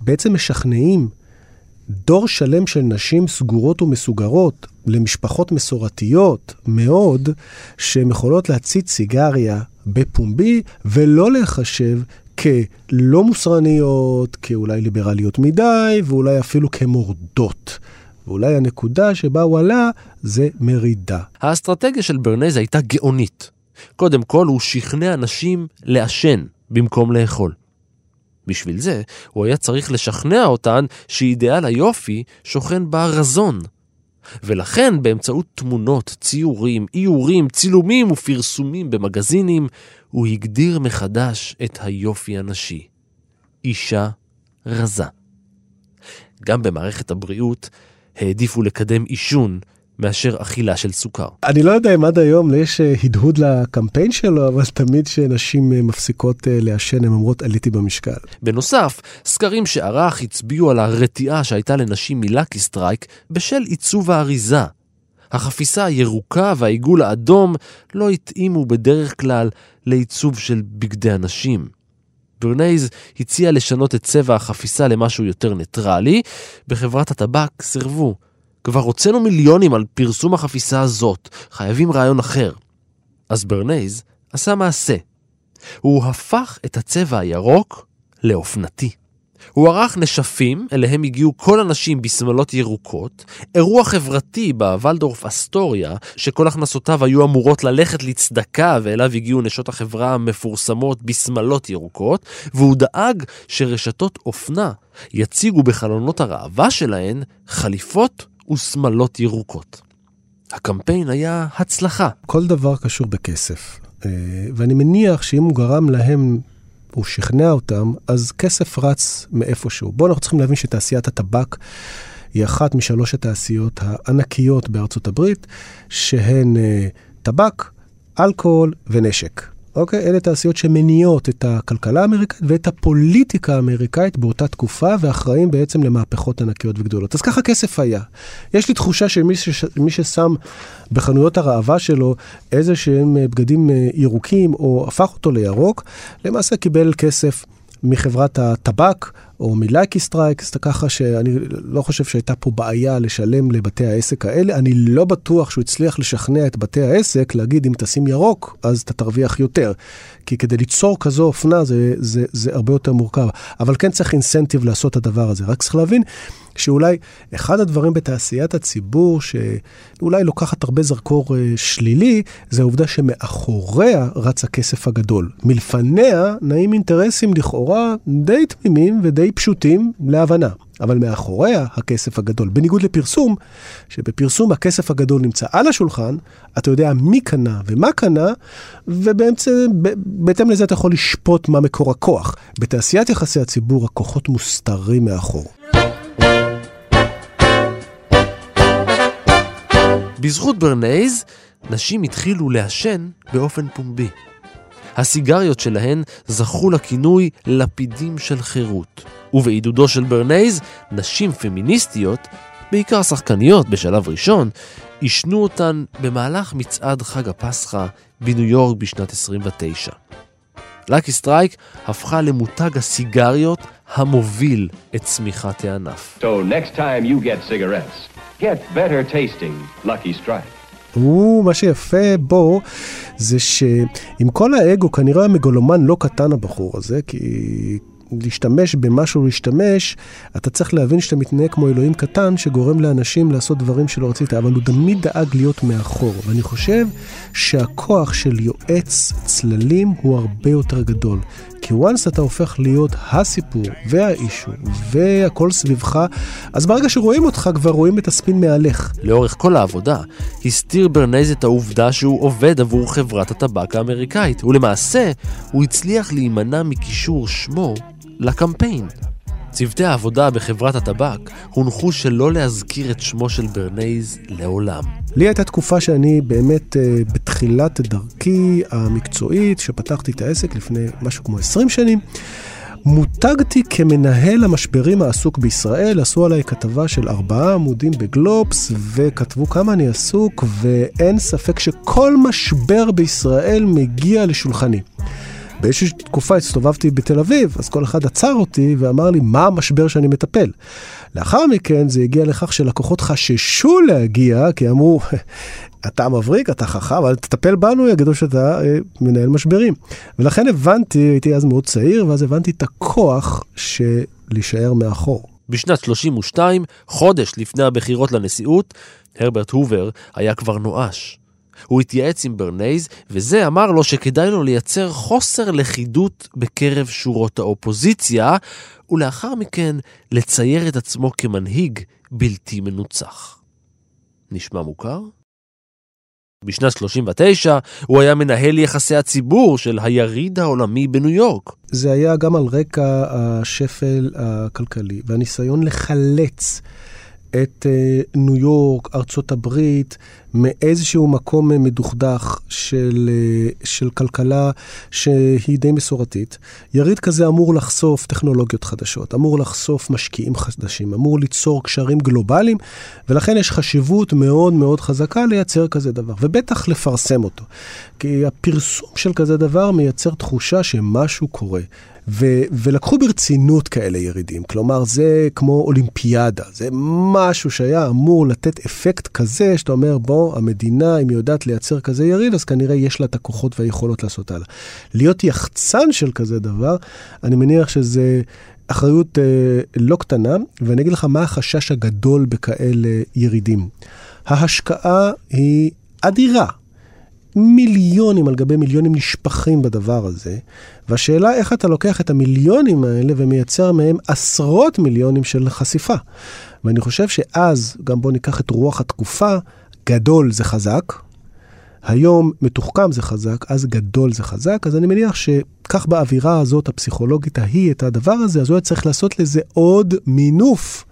בעצם משכנעים דור שלם של נשים סגורות ומסוגרות למשפחות מסורתיות מאוד, שהן יכולות להציץ סיגריה בפומבי ולא להיחשב כלא מוסרניות, כאולי ליברליות מדי, ואולי אפילו כמורדות. ואולי הנקודה שבה הוא עלה זה מרידה. האסטרטגיה של ברנז הייתה גאונית. קודם כל, הוא שכנע נשים לעשן במקום לאכול. בשביל זה, הוא היה צריך לשכנע אותן שאידיאל היופי שוכן ברזון. ולכן, באמצעות תמונות, ציורים, איורים, צילומים ופרסומים במגזינים, הוא הגדיר מחדש את היופי הנשי. אישה רזה. גם במערכת הבריאות העדיפו לקדם עישון מאשר אכילה של סוכר. אני לא יודע אם עד היום יש אה, הדהוד לקמפיין שלו, אבל תמיד כשנשים אה, מפסיקות אה, לעשן, הן אומרות עליתי במשקל. בנוסף, סקרים שערך הצביעו על הרתיעה שהייתה לנשים מלאקי סטרייק בשל עיצוב האריזה. החפיסה הירוקה והעיגול האדום לא התאימו בדרך כלל לעיצוב של בגדי הנשים. ברנייז הציע לשנות את צבע החפיסה למשהו יותר ניטרלי, בחברת הטבק סירבו. כבר הוצאנו מיליונים על פרסום החפיסה הזאת, חייבים רעיון אחר. אז ברנייז עשה מעשה. הוא הפך את הצבע הירוק לאופנתי. הוא ערך נשפים, אליהם הגיעו כל הנשים בשמלות ירוקות, אירוע חברתי בוולדורף אסטוריה, שכל הכנסותיו היו אמורות ללכת לצדקה, ואליו הגיעו נשות החברה המפורסמות בשמלות ירוקות, והוא דאג שרשתות אופנה יציגו בחלונות הראווה שלהן חליפות ושמלות ירוקות. הקמפיין היה הצלחה. כל דבר קשור בכסף. אה, ואני מניח שאם הוא גרם להם, הוא שכנע אותם, אז כסף רץ מאיפשהו. בואו, אנחנו צריכים להבין שתעשיית הטבק היא אחת משלוש התעשיות הענקיות בארצות הברית, שהן אה, טבק, אלכוהול ונשק. אוקיי? אלה תעשיות שמניעות את הכלכלה האמריקאית ואת הפוליטיקה האמריקאית באותה תקופה, ואחראים בעצם למהפכות ענקיות וגדולות. אז ככה כסף היה. יש לי תחושה שמי ש... ששם בחנויות הראווה שלו איזה שהם אה, בגדים אה, ירוקים, או הפך אותו לירוק, למעשה קיבל כסף מחברת הטבק או מלאקי סטרייקס, ככה שאני לא חושב שהייתה פה בעיה לשלם לבתי העסק האלה. אני לא בטוח שהוא הצליח לשכנע את בתי העסק להגיד, אם תשים ירוק, אז אתה תרוויח יותר. כי כדי ליצור כזו אופנה זה, זה, זה הרבה יותר מורכב. אבל כן צריך incentive לעשות את הדבר הזה. רק צריך להבין שאולי אחד הדברים בתעשיית הציבור שאולי לוקחת הרבה זרקור אה, שלילי, זה העובדה שמאחוריה רץ הכסף הגדול. מלפניה נעים אינטרסים לכאורה די תמימים ודי פשוטים להבנה. אבל מאחוריה הכסף הגדול. בניגוד לפרסום, שבפרסום הכסף הגדול נמצא על השולחן, אתה יודע מי קנה ומה קנה, ובהתאם לזה אתה יכול לשפוט מה מקור הכוח. בתעשיית יחסי הציבור הכוחות מוסתרים מאחור. בזכות ברנייז, נשים התחילו לעשן באופן פומבי. הסיגריות שלהן זכו לכינוי לפידים של חירות. ובעידודו של ברנייז, נשים פמיניסטיות, בעיקר שחקניות בשלב ראשון, עישנו אותן במהלך מצעד חג הפסחא בניו יורק בשנת 29. לקי סטרייק הפכה למותג הסיגריות המוביל את צמיחת הענף. So next time you get cigarettes, get better tasting Lucky Strike. מה שיפה בו זה שעם כל האגו כנראה המגולומן לא קטן הבחור הזה, כי להשתמש במשהו להשתמש, אתה צריך להבין שאתה מתנהג כמו אלוהים קטן שגורם לאנשים לעשות דברים שלא רצית, אבל הוא תמיד דאג להיות מאחור. ואני חושב שהכוח של יועץ צללים הוא הרבה יותר גדול. כי once אתה הופך להיות הסיפור וה issue והכל סביבך, אז ברגע שרואים אותך כבר רואים את הספין מהלך. לאורך כל העבודה הסתיר ברנייז את העובדה שהוא עובד עבור חברת הטבק האמריקאית, ולמעשה הוא הצליח להימנע מקישור שמו לקמפיין. צוותי העבודה בחברת הטבק הונחו שלא להזכיר את שמו של ברנייז לעולם. לי הייתה תקופה שאני באמת uh, בתחילת דרכי המקצועית, שפתחתי את העסק לפני משהו כמו 20 שנים. מותגתי כמנהל המשברים העסוק בישראל, עשו עליי כתבה של ארבעה עמודים בגלובס, וכתבו כמה אני עסוק, ואין ספק שכל משבר בישראל מגיע לשולחני. באיזושהי תקופה הסתובבתי בתל אביב, אז כל אחד עצר אותי ואמר לי, מה המשבר שאני מטפל? לאחר מכן זה הגיע לכך שלקוחות חששו להגיע, כי אמרו, אתה מבריק, אתה חכם, אבל תטפל בנו, יגידו שאתה אה, מנהל משברים. ולכן הבנתי, הייתי אז מאוד צעיר, ואז הבנתי את הכוח של להישאר מאחור. בשנת 32, חודש לפני הבחירות לנשיאות, הרברט הובר היה כבר נואש. הוא התייעץ עם ברנייז, וזה אמר לו שכדאי לו לייצר חוסר לכידות בקרב שורות האופוזיציה, ולאחר מכן לצייר את עצמו כמנהיג בלתי מנוצח. נשמע מוכר? בשנת 39 הוא היה מנהל יחסי הציבור של היריד העולמי בניו יורק. זה היה גם על רקע השפל הכלכלי והניסיון לחלץ את אה, ניו יורק, ארצות הברית, מאיזשהו מקום מדוכדך של, אה, של כלכלה שהיא די מסורתית. יריד כזה אמור לחשוף טכנולוגיות חדשות, אמור לחשוף משקיעים חדשים, אמור ליצור קשרים גלובליים, ולכן יש חשיבות מאוד מאוד חזקה לייצר כזה דבר, ובטח לפרסם אותו. כי הפרסום של כזה דבר מייצר תחושה שמשהו קורה. ו- ולקחו ברצינות כאלה ירידים. כלומר, זה כמו אולימפיאדה, זה משהו שהיה אמור לתת אפקט כזה, שאתה אומר, המדינה, אם היא יודעת לייצר כזה יריד, אז כנראה יש לה את הכוחות והיכולות לעשות הלאה. להיות יחצן של כזה דבר, אני מניח שזה... אחריות אה, לא קטנה, ואני אגיד לך מה החשש הגדול בכאלה ירידים. ההשקעה היא אדירה. מיליונים על גבי מיליונים נשפכים בדבר הזה, והשאלה איך אתה לוקח את המיליונים האלה ומייצר מהם עשרות מיליונים של חשיפה. ואני חושב שאז, גם בואו ניקח את רוח התקופה, גדול זה חזק, היום מתוחכם זה חזק, אז גדול זה חזק, אז אני מניח שכך באווירה הזאת, הפסיכולוגית ההיא, את הדבר הזה, אז הוא היה צריך לעשות לזה עוד מינוף.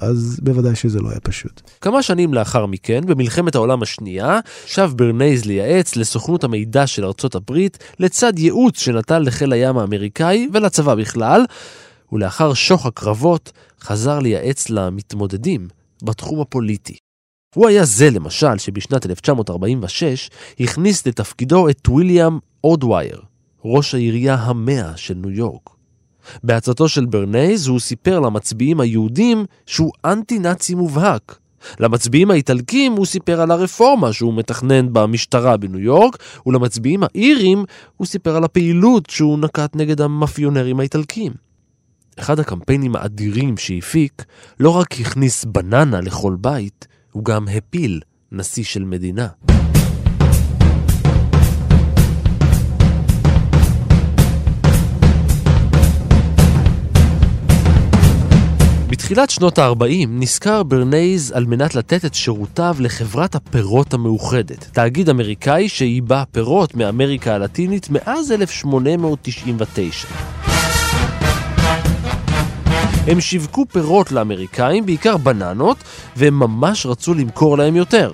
אז בוודאי שזה לא היה פשוט. כמה שנים לאחר מכן, במלחמת העולם השנייה, שב ברנייז לייעץ לסוכנות המידע של ארצות הברית, לצד ייעוץ שנתן לחיל הים האמריקאי ולצבא בכלל, ולאחר שוך הקרבות, חזר לייעץ למתמודדים בתחום הפוליטי. הוא היה זה, למשל, שבשנת 1946 הכניס לתפקידו את ויליאם או'דווייר, ראש העירייה המאה של ניו יורק. בעצתו של ברנייז הוא סיפר למצביעים היהודים שהוא אנטי-נאצי מובהק. למצביעים האיטלקים הוא סיפר על הרפורמה שהוא מתכנן במשטרה בניו יורק, ולמצביעים האירים הוא סיפר על הפעילות שהוא נקט נגד המאפיונרים האיטלקים. אחד הקמפיינים האדירים שהפיק לא רק הכניס בננה לכל בית, הוא גם הפיל נשיא של מדינה. בתחילת שנות ה-40 נשכר ברנייז על מנת לתת את שירותיו לחברת הפירות המאוחדת, תאגיד אמריקאי שייבאה פירות מאמריקה הלטינית מאז 1899. הם שיווקו פירות לאמריקאים, בעיקר בננות, והם ממש רצו למכור להם יותר.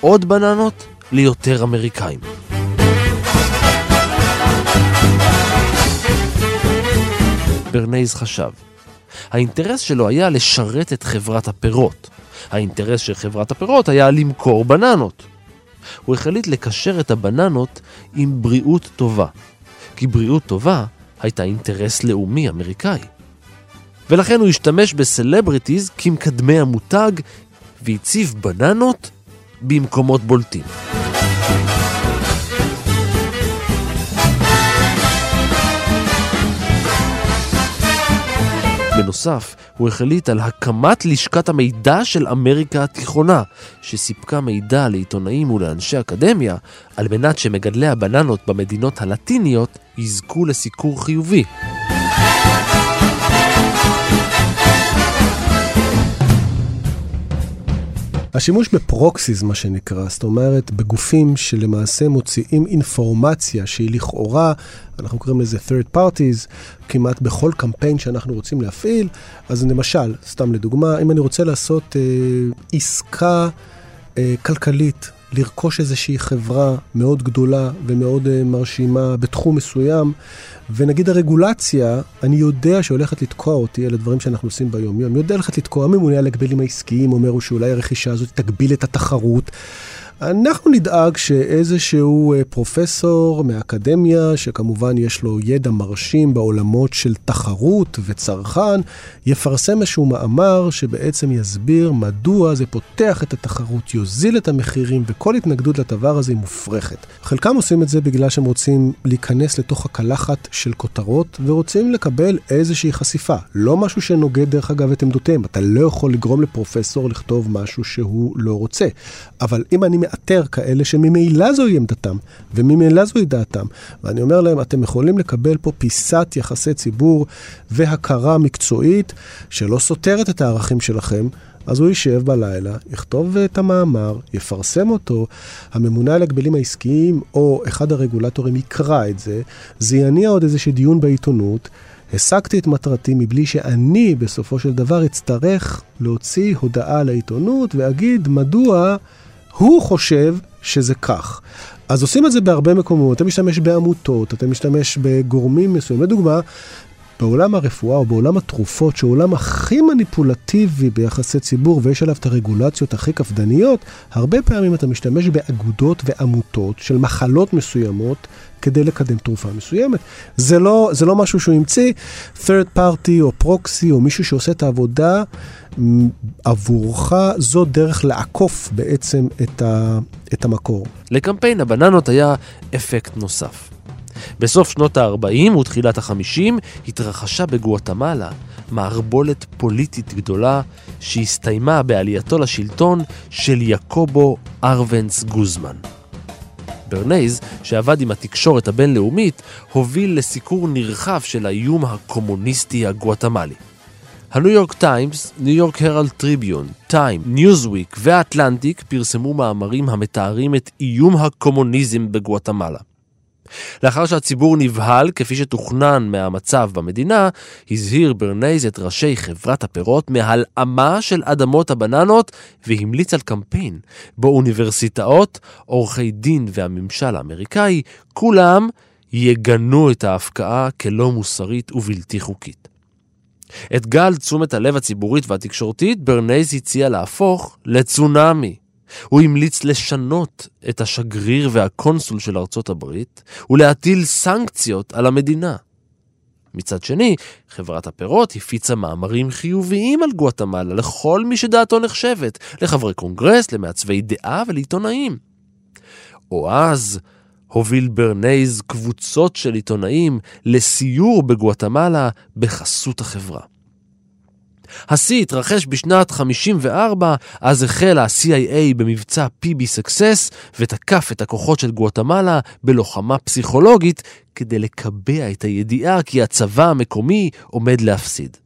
עוד בננות ליותר אמריקאים. ברנייז חשב, האינטרס שלו היה לשרת את חברת הפירות. האינטרס של חברת הפירות היה למכור בננות. הוא החליט לקשר את הבננות עם בריאות טובה, כי בריאות טובה הייתה אינטרס לאומי אמריקאי. ולכן הוא השתמש בסלבריטיז כמקדמי המותג והציב בננות במקומות בולטים. בנוסף, הוא החליט על הקמת לשכת המידע של אמריקה התיכונה, שסיפקה מידע לעיתונאים ולאנשי אקדמיה, על מנת שמגדלי הבננות במדינות הלטיניות יזכו לסיקור חיובי. השימוש בפרוקסיס, מה שנקרא, זאת אומרת, בגופים שלמעשה מוציאים אינפורמציה שהיא לכאורה, אנחנו קוראים לזה third parties, כמעט בכל קמפיין שאנחנו רוצים להפעיל. אז למשל, סתם לדוגמה, אם אני רוצה לעשות אה, עסקה אה, כלכלית, לרכוש איזושהי חברה מאוד גדולה ומאוד אה, מרשימה בתחום מסוים, ונגיד הרגולציה, אני יודע שהולכת לתקוע אותי, אלה דברים שאנחנו עושים ביום-יום. יודע הולכת לתקוע, הממונה על הגבלים העסקיים אומר שאולי הרכישה הזאת תגביל את התחרות. אנחנו נדאג שאיזשהו אה, פרופסור מהאקדמיה, שכמובן יש לו ידע מרשים בעולמות של תחרות וצרכן, יפרסם איזשהו מאמר שבעצם יסביר מדוע זה פותח את התחרות, יוזיל את המחירים, וכל התנגדות לדבר הזה היא מופרכת. חלקם עושים את זה בגלל שהם רוצים להיכנס לתוך הקלחת של כותרות, ורוצים לקבל איזושהי חשיפה. לא משהו שנוגד, דרך אגב, את עמדותיהם. אתה לא יכול לגרום לפרופסור לכתוב משהו שהוא לא רוצה. אבל אם אני מאתר כאלה שממילא זוהי עמדתם, וממילא זוהי דעתם, ואני אומר להם, אתם יכולים לקבל פה פיסת יחסי ציבור והכרה מקצועית שלא סותרת את הערכים שלכם. אז הוא יישב בלילה, יכתוב את המאמר, יפרסם אותו, הממונה על הגבלים העסקיים או אחד הרגולטורים יקרא את זה, זה יניע עוד איזשהו דיון בעיתונות. השגתי את מטרתי מבלי שאני בסופו של דבר אצטרך להוציא הודעה לעיתונות ואגיד מדוע הוא חושב שזה כך. אז עושים את זה בהרבה מקומות, אתה משתמש בעמותות, אתה משתמש בגורמים מסוימים. לדוגמה, בעולם הרפואה או בעולם התרופות, שהוא עולם הכי מניפולטיבי ביחסי ציבור ויש עליו את הרגולציות הכי קפדניות, הרבה פעמים אתה משתמש באגודות ועמותות של מחלות מסוימות כדי לקדם תרופה מסוימת. זה לא, זה לא משהו שהוא המציא, third party או proxy או מישהו שעושה את העבודה עבורך, זו דרך לעקוף בעצם את, ה, את המקור. לקמפיין הבננות היה אפקט נוסף. בסוף שנות ה-40 ותחילת ה-50 התרחשה בגואטמלה מערבולת פוליטית גדולה שהסתיימה בעלייתו לשלטון של יעקובו ארבנס גוזמן. ברנייז, שעבד עם התקשורת הבינלאומית, הוביל לסיקור נרחב של האיום הקומוניסטי הגואטמלי. הניו יורק טיימס, ניו יורק הרלד טריביון, טיים, ניוזוויק והאטלנטיק פרסמו מאמרים המתארים את איום הקומוניזם בגואטמלה. לאחר שהציבור נבהל, כפי שתוכנן מהמצב במדינה, הזהיר ברנייז את ראשי חברת הפירות מהלאמה של אדמות הבננות, והמליץ על קמפיין בו אוניברסיטאות, עורכי דין והממשל האמריקאי, כולם יגנו את ההפקעה כלא מוסרית ובלתי חוקית. את גל תשומת הלב הציבורית והתקשורתית ברנייז הציע להפוך לצונאמי. הוא המליץ לשנות את השגריר והקונסול של ארצות הברית ולהטיל סנקציות על המדינה. מצד שני, חברת הפירות הפיצה מאמרים חיוביים על גואטמלה לכל מי שדעתו נחשבת, לחברי קונגרס, למעצבי דעה ולעיתונאים. או אז הוביל ברנייז קבוצות של עיתונאים לסיור בגואטמלה בחסות החברה. השיא התרחש בשנת 54, אז החל ה-CIA במבצע PB Success ותקף את הכוחות של גואטמלה בלוחמה פסיכולוגית כדי לקבע את הידיעה כי הצבא המקומי עומד להפסיד.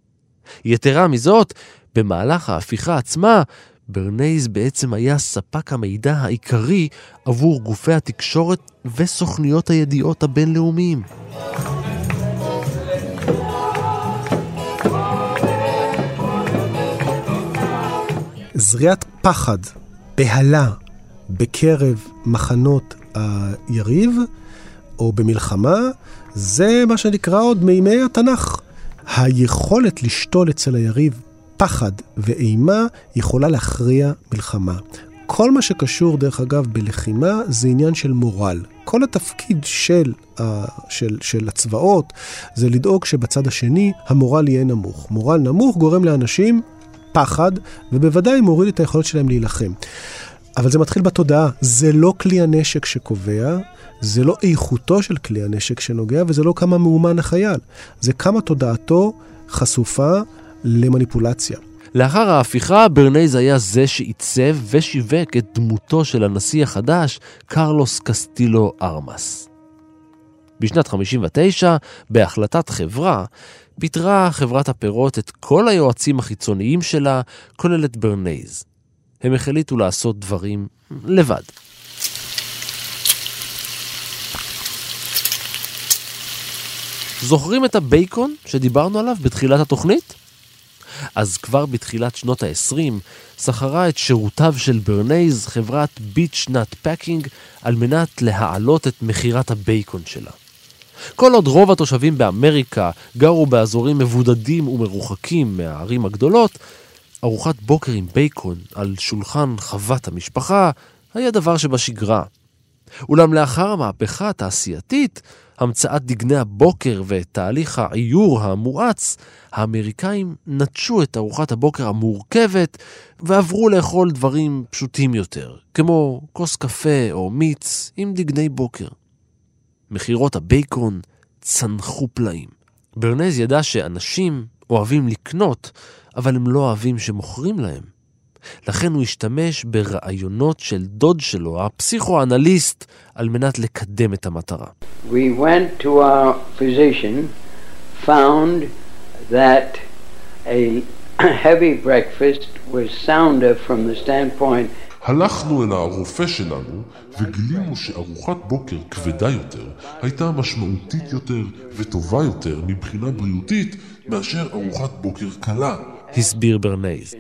יתרה מזאת, במהלך ההפיכה עצמה, ברנייז בעצם היה ספק המידע העיקרי עבור גופי התקשורת וסוכניות הידיעות הבינלאומיים. זריעת פחד, בהלה, בקרב מחנות היריב, או במלחמה, זה מה שנקרא עוד מימי התנ"ך. היכולת לשתול אצל היריב פחד ואימה יכולה להכריע מלחמה. כל מה שקשור, דרך אגב, בלחימה זה עניין של מורל. כל התפקיד של, של, של הצבאות זה לדאוג שבצד השני המורל יהיה נמוך. מורל נמוך גורם לאנשים פחד, ובוודאי מוריד את היכולת שלהם להילחם. אבל זה מתחיל בתודעה, זה לא כלי הנשק שקובע, זה לא איכותו של כלי הנשק שנוגע, וזה לא כמה מאומן החייל. זה כמה תודעתו חשופה למניפולציה. לאחר ההפיכה, ברנייז היה זה שעיצב ושיווק את דמותו של הנשיא החדש, קרלוס קסטילו ארמס. בשנת 59, בהחלטת חברה, פיטרה חברת הפירות את כל היועצים החיצוניים שלה, כולל את ברנייז. הם החליטו לעשות דברים לבד. זוכרים את הבייקון שדיברנו עליו בתחילת התוכנית? אז כבר בתחילת שנות ה-20 שכרה את שירותיו של ברנייז חברת Beech-Nut Packing על מנת להעלות את מכירת הבייקון שלה. כל עוד רוב התושבים באמריקה גרו באזורים מבודדים ומרוחקים מהערים הגדולות, ארוחת בוקר עם בייקון על שולחן חוות המשפחה היה דבר שבשגרה. אולם לאחר המהפכה התעשייתית, המצאת דגני הבוקר ותהליך העיור המואץ, האמריקאים נטשו את ארוחת הבוקר המורכבת ועברו לאכול דברים פשוטים יותר, כמו כוס קפה או מיץ עם דגני בוקר. מכירות הבייקון צנחו פלאים. ברנז ידע שאנשים אוהבים לקנות, אבל הם לא אוהבים שמוכרים להם. לכן הוא השתמש ברעיונות של דוד שלו, הפסיכואנליסט, על מנת לקדם את המטרה. We went to our physician, found that a <clears throat> heavy breakfast was sounder from the standpoint הלכנו אל הרופא שלנו וגילינו שארוחת בוקר כבדה יותר הייתה משמעותית יותר וטובה יותר מבחינה בריאותית מאשר ארוחת בוקר קלה. הסביר ברנייז.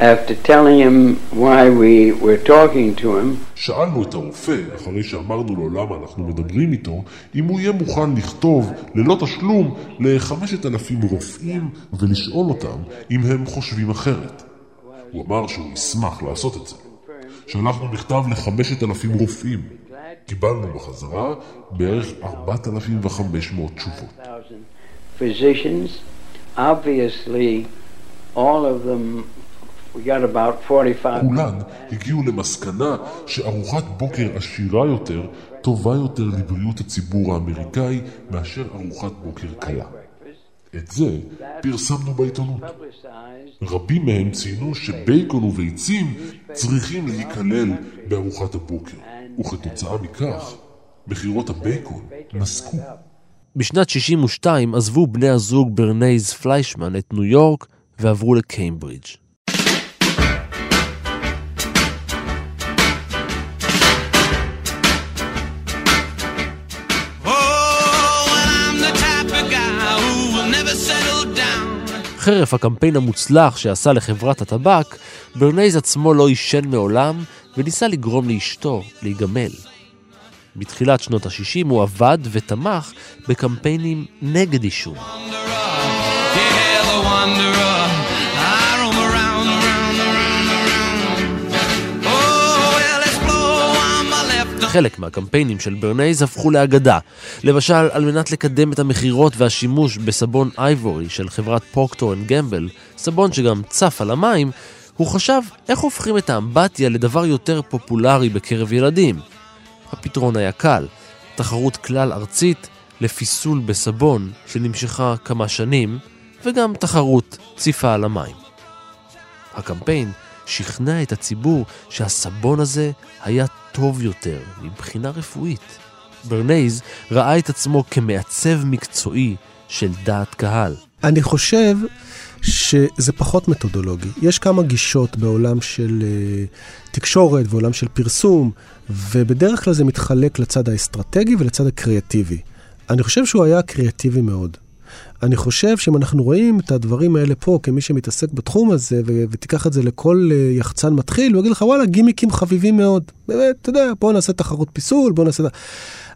After telling him why we were talking to him, שאלנו את הרופא, אחרי שאמרנו לו למה אנחנו מדברים איתו, אם הוא יהיה מוכן לכתוב ללא תשלום לחמשת אלפים רופאים ולשאול אותם אם הם חושבים אחרת. הוא אמר שהוא ישמח לעשות את זה. שלחנו מכתב לחמשת אלפים רופאים. קיבלנו בחזרה בערך ארבעת אלפים וחמש מאות תשובות. physicians, obviously all of them, we got about 45 כולן הגיעו למסקנה שארוחת בוקר עשירה יותר טובה יותר לבריאות הציבור האמריקאי מאשר ארוחת בוקר קלה. את זה פרסמנו בעיתונות. רבים מהם ציינו שבייקון וביצים צריכים להיכלל בארוחת הבוקר, וכתוצאה מכך, מכירות הבייקון נסקו. בשנת 62 עזבו בני הזוג ברנייז פליישמן את ניו יורק ועברו לקיימברידג'. חרף הקמפיין המוצלח שעשה לחברת הטבק, ברנייז עצמו לא עישן מעולם וניסה לגרום לאשתו להיגמל. בתחילת שנות ה-60 הוא עבד ותמך בקמפיינים נגד עישון. חלק מהקמפיינים של ברנייז הפכו לאגדה. למשל, על מנת לקדם את המכירות והשימוש בסבון Ivory של חברת Procter and Gamble, סבון שגם צף על המים, הוא חשב איך הופכים את האמבטיה לדבר יותר פופולרי בקרב ילדים. הפתרון היה קל, תחרות כלל ארצית לפיסול בסבון שנמשכה כמה שנים, וגם תחרות ציפה על המים. הקמפיין שכנע את הציבור שהסבון הזה היה טוב יותר מבחינה רפואית. ברנייז ראה את עצמו כמעצב מקצועי של דעת קהל. אני חושב שזה פחות מתודולוגי. יש כמה גישות בעולם של uh, תקשורת ועולם של פרסום, ובדרך כלל זה מתחלק לצד האסטרטגי ולצד הקריאטיבי. אני חושב שהוא היה קריאטיבי מאוד. אני חושב שאם אנחנו רואים את הדברים האלה פה כמי שמתעסק בתחום הזה, ו- ותיקח את זה לכל uh, יחצן מתחיל, הוא יגיד לך, וואלה, גימיקים חביבים מאוד. באמת, אתה יודע, בוא נעשה תחרות פיסול, בוא נעשה...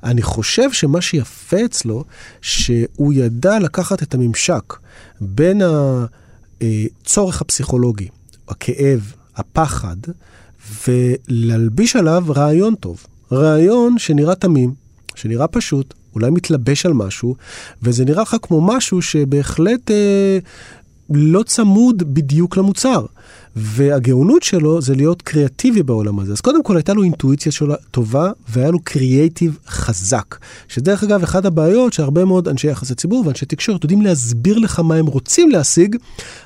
אני חושב שמה שיפה אצלו, שהוא ידע לקחת את הממשק בין הצורך הפסיכולוגי, הכאב, הפחד, ולהלביש עליו רעיון טוב. רעיון שנראה תמים, שנראה פשוט, אולי מתלבש על משהו, וזה נראה לך כמו משהו שבהחלט אה, לא צמוד בדיוק למוצר. והגאונות שלו זה להיות קריאטיבי בעולם הזה. אז קודם כל הייתה לו אינטואיציה שלו טובה, והיה לו קריאייטיב חזק. שדרך אגב, אחת הבעיות שהרבה מאוד אנשי יחסי ציבור ואנשי תקשורת יודעים להסביר לך מה הם רוצים להשיג,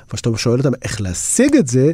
וכשאתה שואל אותם איך להשיג את זה,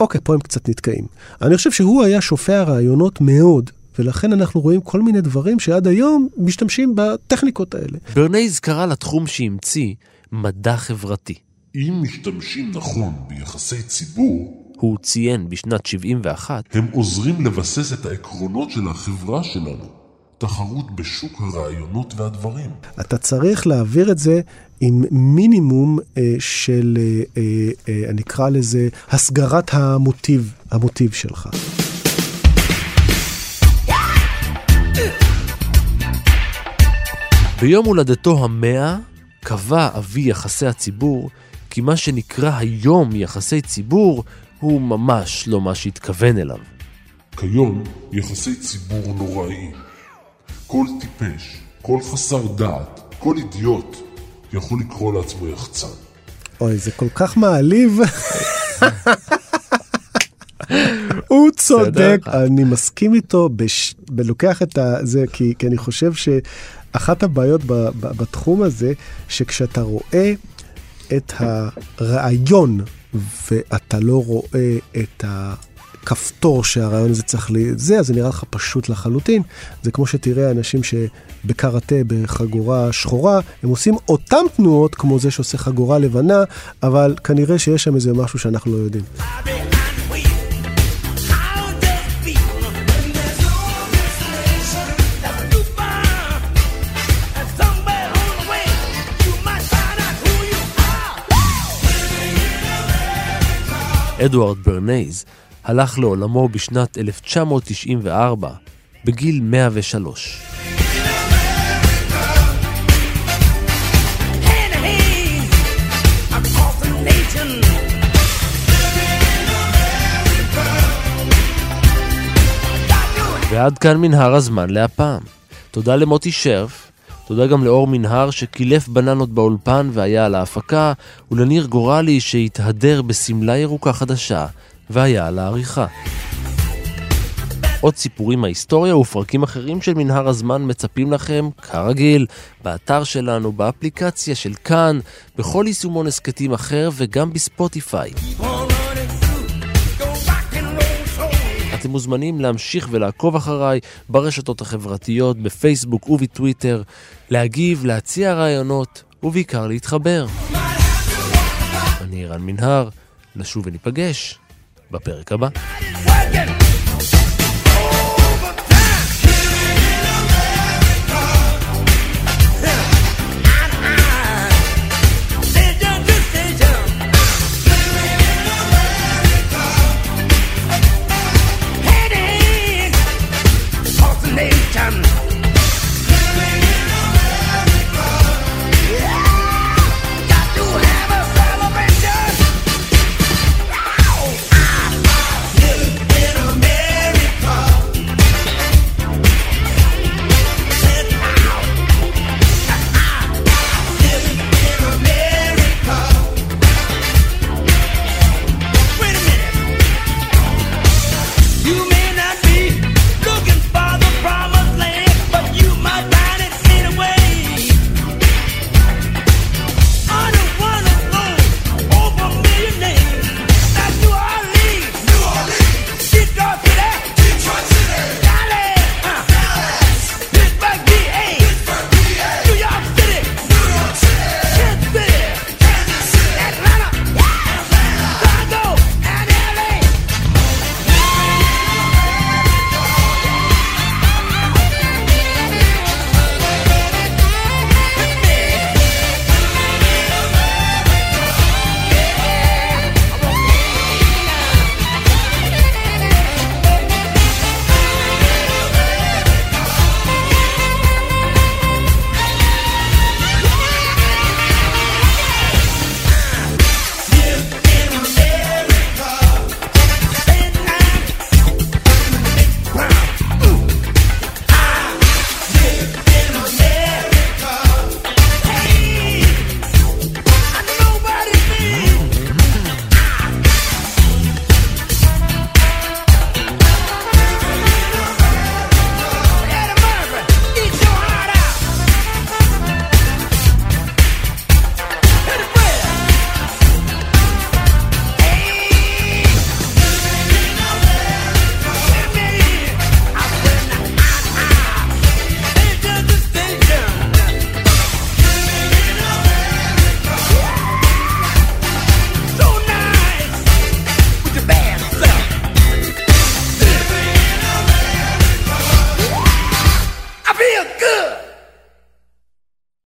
אוקיי, פה הם קצת נתקעים. אני חושב שהוא היה שופע רעיונות מאוד, ולכן אנחנו רואים כל מיני דברים שעד היום משתמשים בטכניקות האלה. ברנייז קרא לתחום שהמציא מדע חברתי. אם משתמשים נכון ביחסי ציבור, הוא ציין בשנת 71, הם עוזרים לבסס את העקרונות של החברה שלנו. תחרות בשוק הרעיונות והדברים. אתה צריך להעביר את זה עם מינימום אה, של, אה, אה, אה, אני אקרא לזה, הסגרת המוטיב, המוטיב שלך. ביום הולדתו המאה קבע אבי יחסי הציבור כי מה שנקרא היום יחסי ציבור הוא ממש לא מה שהתכוון אליו. כיום יחסי ציבור נוראיים. כל טיפש, כל חסר דעת, כל אידיוט יכול לקרוא לעצמו יחצן. אוי, זה כל כך מעליב. <laughs> צודק, אני מסכים איתו, בש... בלוקח את זה, כי, כי אני חושב שאחת הבעיות ב, ב, בתחום הזה, שכשאתה רואה את הרעיון ואתה לא רואה את הכפתור שהרעיון הזה צריך ל... זה, אז זה נראה לך פשוט לחלוטין. זה כמו שתראה אנשים שבקראטה בחגורה שחורה, הם עושים אותם תנועות כמו זה שעושה חגורה לבנה, אבל כנראה שיש שם איזה משהו שאנחנו לא יודעים. אדוארד ברנייז הלך לעולמו בשנת 1994, בגיל 103. ועד כאן מנהר הזמן להפעם. תודה למוטי שרף, תודה גם לאור מנהר שקילף בננות באולפן והיה על ההפקה, ולניר גורלי שהתהדר בשמלה ירוקה חדשה והיה על העריכה. עוד סיפורים מההיסטוריה ופרקים אחרים של מנהר הזמן מצפים לכם, כרגיל, באתר שלנו, באפליקציה של כאן, בכל יישומון הסכתים אחר וגם בספוטיפיי. אתם מוזמנים להמשיך ולעקוב אחריי ברשתות החברתיות, בפייסבוק ובטוויטר, להגיב, להציע רעיונות, ובעיקר להתחבר. אני רן מנהר, נשוב וניפגש בפרק הבא.